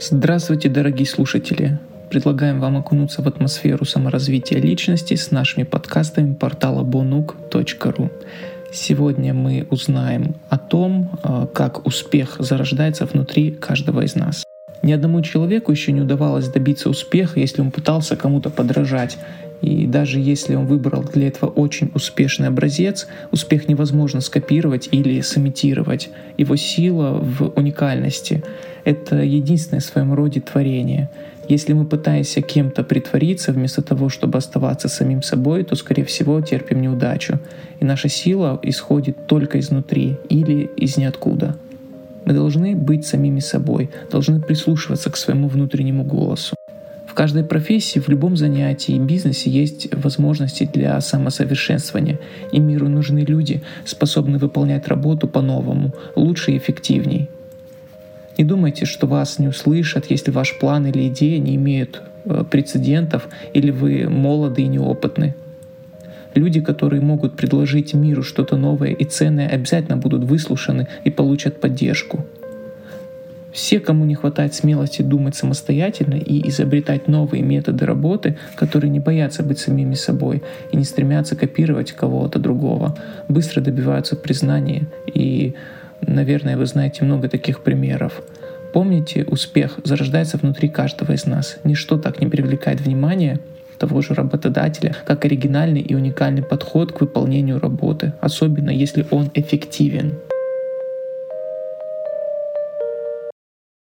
Здравствуйте, дорогие слушатели! Предлагаем вам окунуться в атмосферу саморазвития личности с нашими подкастами портала bonuk.ru. Сегодня мы узнаем о том, э, как успех зарождается внутри каждого из нас. Ни одному человеку еще не удавалось добиться успеха, если он пытался кому-то подражать. И даже если он выбрал для этого очень успешный образец, успех невозможно скопировать или сымитировать. Его сила в уникальности. Это единственное в своем роде творение. Если мы пытаемся кем-то притвориться вместо того, чтобы оставаться самим собой, то, скорее всего, терпим неудачу. И наша сила исходит только изнутри или из ниоткуда. Мы должны быть самими собой, должны прислушиваться к своему внутреннему голосу. В каждой профессии, в любом занятии и бизнесе есть возможности для самосовершенствования, и миру нужны люди, способные выполнять работу по-новому, лучше и эффективней. Не думайте, что вас не услышат, если ваш план или идея не имеют э, прецедентов или вы молоды и неопытны. Люди, которые могут предложить миру что-то новое и ценное, обязательно будут выслушаны и получат поддержку. Все, кому не хватает смелости думать самостоятельно и изобретать новые методы работы, которые не боятся быть самими собой и не стремятся копировать кого-то другого, быстро добиваются признания. И, наверное, вы знаете много таких примеров. Помните, успех зарождается внутри каждого из нас. Ничто так не привлекает внимание того же работодателя, как оригинальный и уникальный подход к выполнению работы, особенно если он эффективен.